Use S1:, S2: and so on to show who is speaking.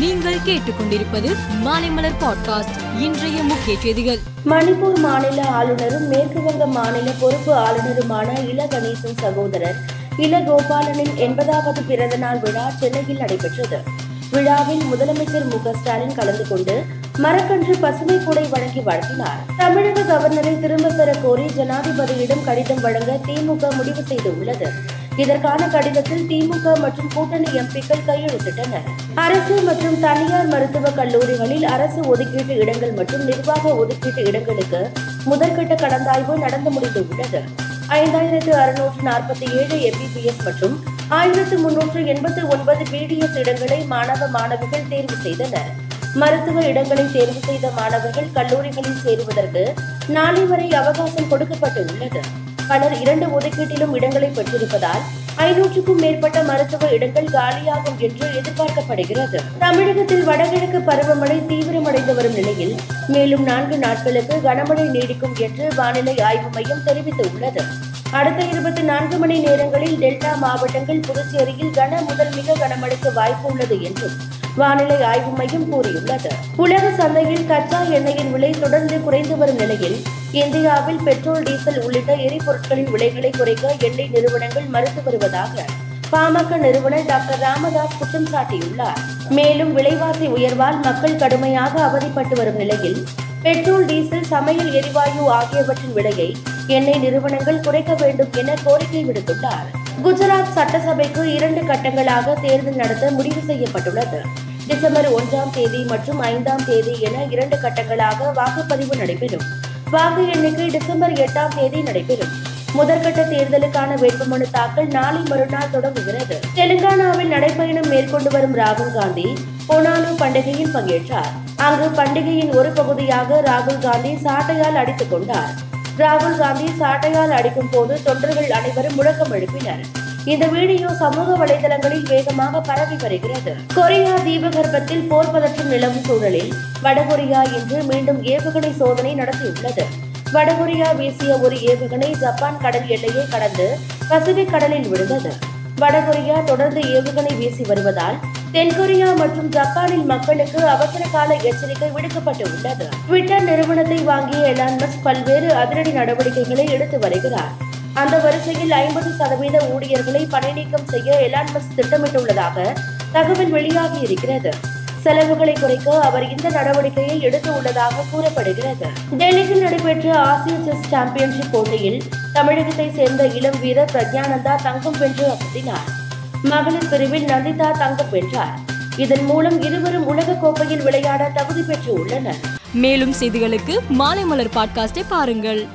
S1: நீங்கள் கேட்டுக்கொண்டிருப்பது மாலைமலர் பாட்காஸ்ட் இன்றைய முக்கிய செய்திகள்.
S2: மணிப்பூர் மாநில ஆளுநரும் மேற்கு வங்க மாநில பொறுப்பு ஆளுநருமான இல கணேசன் சகோதரர் இல கோபாலனின் எண்பதாவது பிறந்த நாள் விழா சென்னையில் நடைபெற்றது. விழாவில் முதலமைச்சர் மு ஸ்டாலின் கலந்து கொண்டு மரக்கன்று பசுமை கூடை வழங்கி வழங்கினார் தமிழக கவர்னரை திரும்ப பெற கோரி ஜனாதிபதியிடம் கடிதம் வழங்க திமுக முடிவு செய்துள்ளது. இதற்கான கடிதத்தில் திமுக மற்றும் கூட்டணி எம்பிக்கள் கையெழுத்திட்டனர். அரசு மற்றும் தனியார் மருத்துவக் கல்லூரிகளில் அரசு ஒதுக்கீட்டு இடங்கள் மற்றும் நிர்வாக ஒதுக்கீட்டு இடங்களுக்கு முதற்கட்ட கலந்தாய்வு நடந்து முடிந்துள்ளது ஐந்தாயிரத்து அறுநூற்று நாற்பத்தி ஏழு எம்பிபிஎஸ் மற்றும் ஆயிரத்து முன்னூற்று எண்பத்து ஒன்பது பிடிஎஸ் இடங்களை மாணவ மாணவிகள் தேர்வு செய்தனர். மருத்துவ இடங்களை தேர்வு செய்த மாணவர்கள் கல்லூரிகளில் சேருவதற்கு நாளை வரை அவகாசம் கொடுக்கப்பட்டு உள்ளது பலர் இரண்டு ஒதுக்கீட்டிலும் இடங்களை பெற்றிருப்பதால் ஐநூற்றுக்கும் மேற்பட்ட மருத்துவ இடங்கள் காலியாகும் என்று எதிர்பார்க்கப்படுகிறது. தமிழகத்தில் வடகிழக்கு பருவமழை தீவிரமடைந்து வரும் நிலையில் மேலும் நான்கு நாட்களுக்கு கனமழை நீடிக்கும் என்று வானிலை ஆய்வு மையம் தெரிவித்துள்ளது. அடுத்த இருபத்தி நான்கு மணி நேரங்களில் டெல்டா மாவட்டங்கள் புதுச்சேரியில் கன முதல் மிக கனமழைக்கு வாய்ப்பு உள்ளது என்றும் வானிலை ஆய்வு மையம் கூறியுள்ளது. உலக சந்தையில் கச்சா எண்ணெயின் விலை தொடர்ந்து குறைந்து வரும் நிலையில் இந்தியாவில் பெட்ரோல் டீசல் உள்ளிட்ட எரிபொருட்களின் விலைகளை குறைக்க எண்ணெய் நிறுவனங்கள் மறுத்து வருவதாக பாமக நிறுவனர் டாக்டர் ராமதாஸ் குற்றம் சாட்டியுள்ளார். மேலும் விலைவாசி உயர்வால் மக்கள் கடுமையாக அவதிப்பட்டு வரும் நிலையில் பெட்ரோல் டீசல் சமையல் எரிவாயு ஆகியவற்றின் விலையை எண்ணெய் நிறுவனங்கள் குறைக்க வேண்டும் என கோரிக்கை விடுத்துள்ளார். குஜராத் சட்டசபைக்கு இரண்டு கட்டங்களாக தேர்தல் நடத்த முடிவு செய்யப்பட்டுள்ளது. டிசம்பர் ஒன்றாம் தேதி மற்றும் ஐந்தாம் தேதி என இரண்டு கட்டங்களாக வாக்குப்பதிவு நடைபெறும். வாக்கு எண்ணிக்கை டிசம்பர் எட்டாம் தேதி நடைபெறும். முதற்கட்ட தேர்தலுக்கான வேட்புமனு தாக்கல் நாளை மறுநாள் தொடங்குகிறது. தெலுங்கானாவில் நடைபயணம் மேற்கொண்டு வரும் ராகுல் காந்தி பொனாலு பண்டிகையில் பங்கேற்றார். அங்கு பண்டிகையின் ஒரு பகுதியாக ராகுல் காந்தி சாட்டையால் அடித்துக் கொண்டார். ராகுல் காந்தி சாட்டையால் அடிக்கும் போது தொண்டர்கள் அனைவரும் முழக்கம் எழுப்பினர். இந்த வீடியோ சமூக வலைதளங்களில் வேகமாக பரவி வருகிறது. கொரியா தீபகற்பத்தில் போர் பதற்றம் நிலவும் சூழலில் வடகொரியா இன்று மீண்டும் ஏவுகணை சோதனை நடத்தியுள்ளது. வடகொரியா வீசிய ஒரு ஏவுகணை ஜப்பான் கடல் எல்லையை கடந்து பசிபிக் கடலில் விழுந்தது. வடகொரியா தொடர்ந்து ஏவுகணை வீசி வருவதால் தென்கொரியா மற்றும் ஜப்பானில் மக்களுக்கு அவசர கால எச்சரிக்கை விடுக்கப்பட்டு உள்ளது ட்விட்டர் நிறுவனத்தை வாங்கிய எலான் மஸ்க் பல்வேறு அதிரடி நடவடிக்கைகளை எடுத்து வருகிறார். அந்த வரிசையில் ஐம்பது சதவீத ஊழியர்களை பணிநீக்கம் செய்ய எலான் மஸ்க் திட்டமிட்டுள்ளதாக தகவல் வெளியாகி இருக்கிறது. செலவுகளை குறைக்க அவர் இந்த நடவடிக்கையை எடுத்து உள்ளதாக கூறப்படுகிறது. டெல்லியில் நடைபெற்ற ஆசிய செஸ் சாம்பியன்ஷிப் போட்டியில் தமிழகத்தை சேர்ந்த இளம் வீரர் பிரக்யானந்தா தங்கம் வென்று அசத்தினார். மகளிர் பிரிவில் நந்திதா தங்கம் வென்றார். இதன் மூலம் இருவரும் உலக கோப்பையில் விளையாட தகுதி பெற்று உள்ளனர்
S1: மேலும் செய்திகளுக்கு மாலை மலர் பாட்காஸ்டை பாருங்கள்.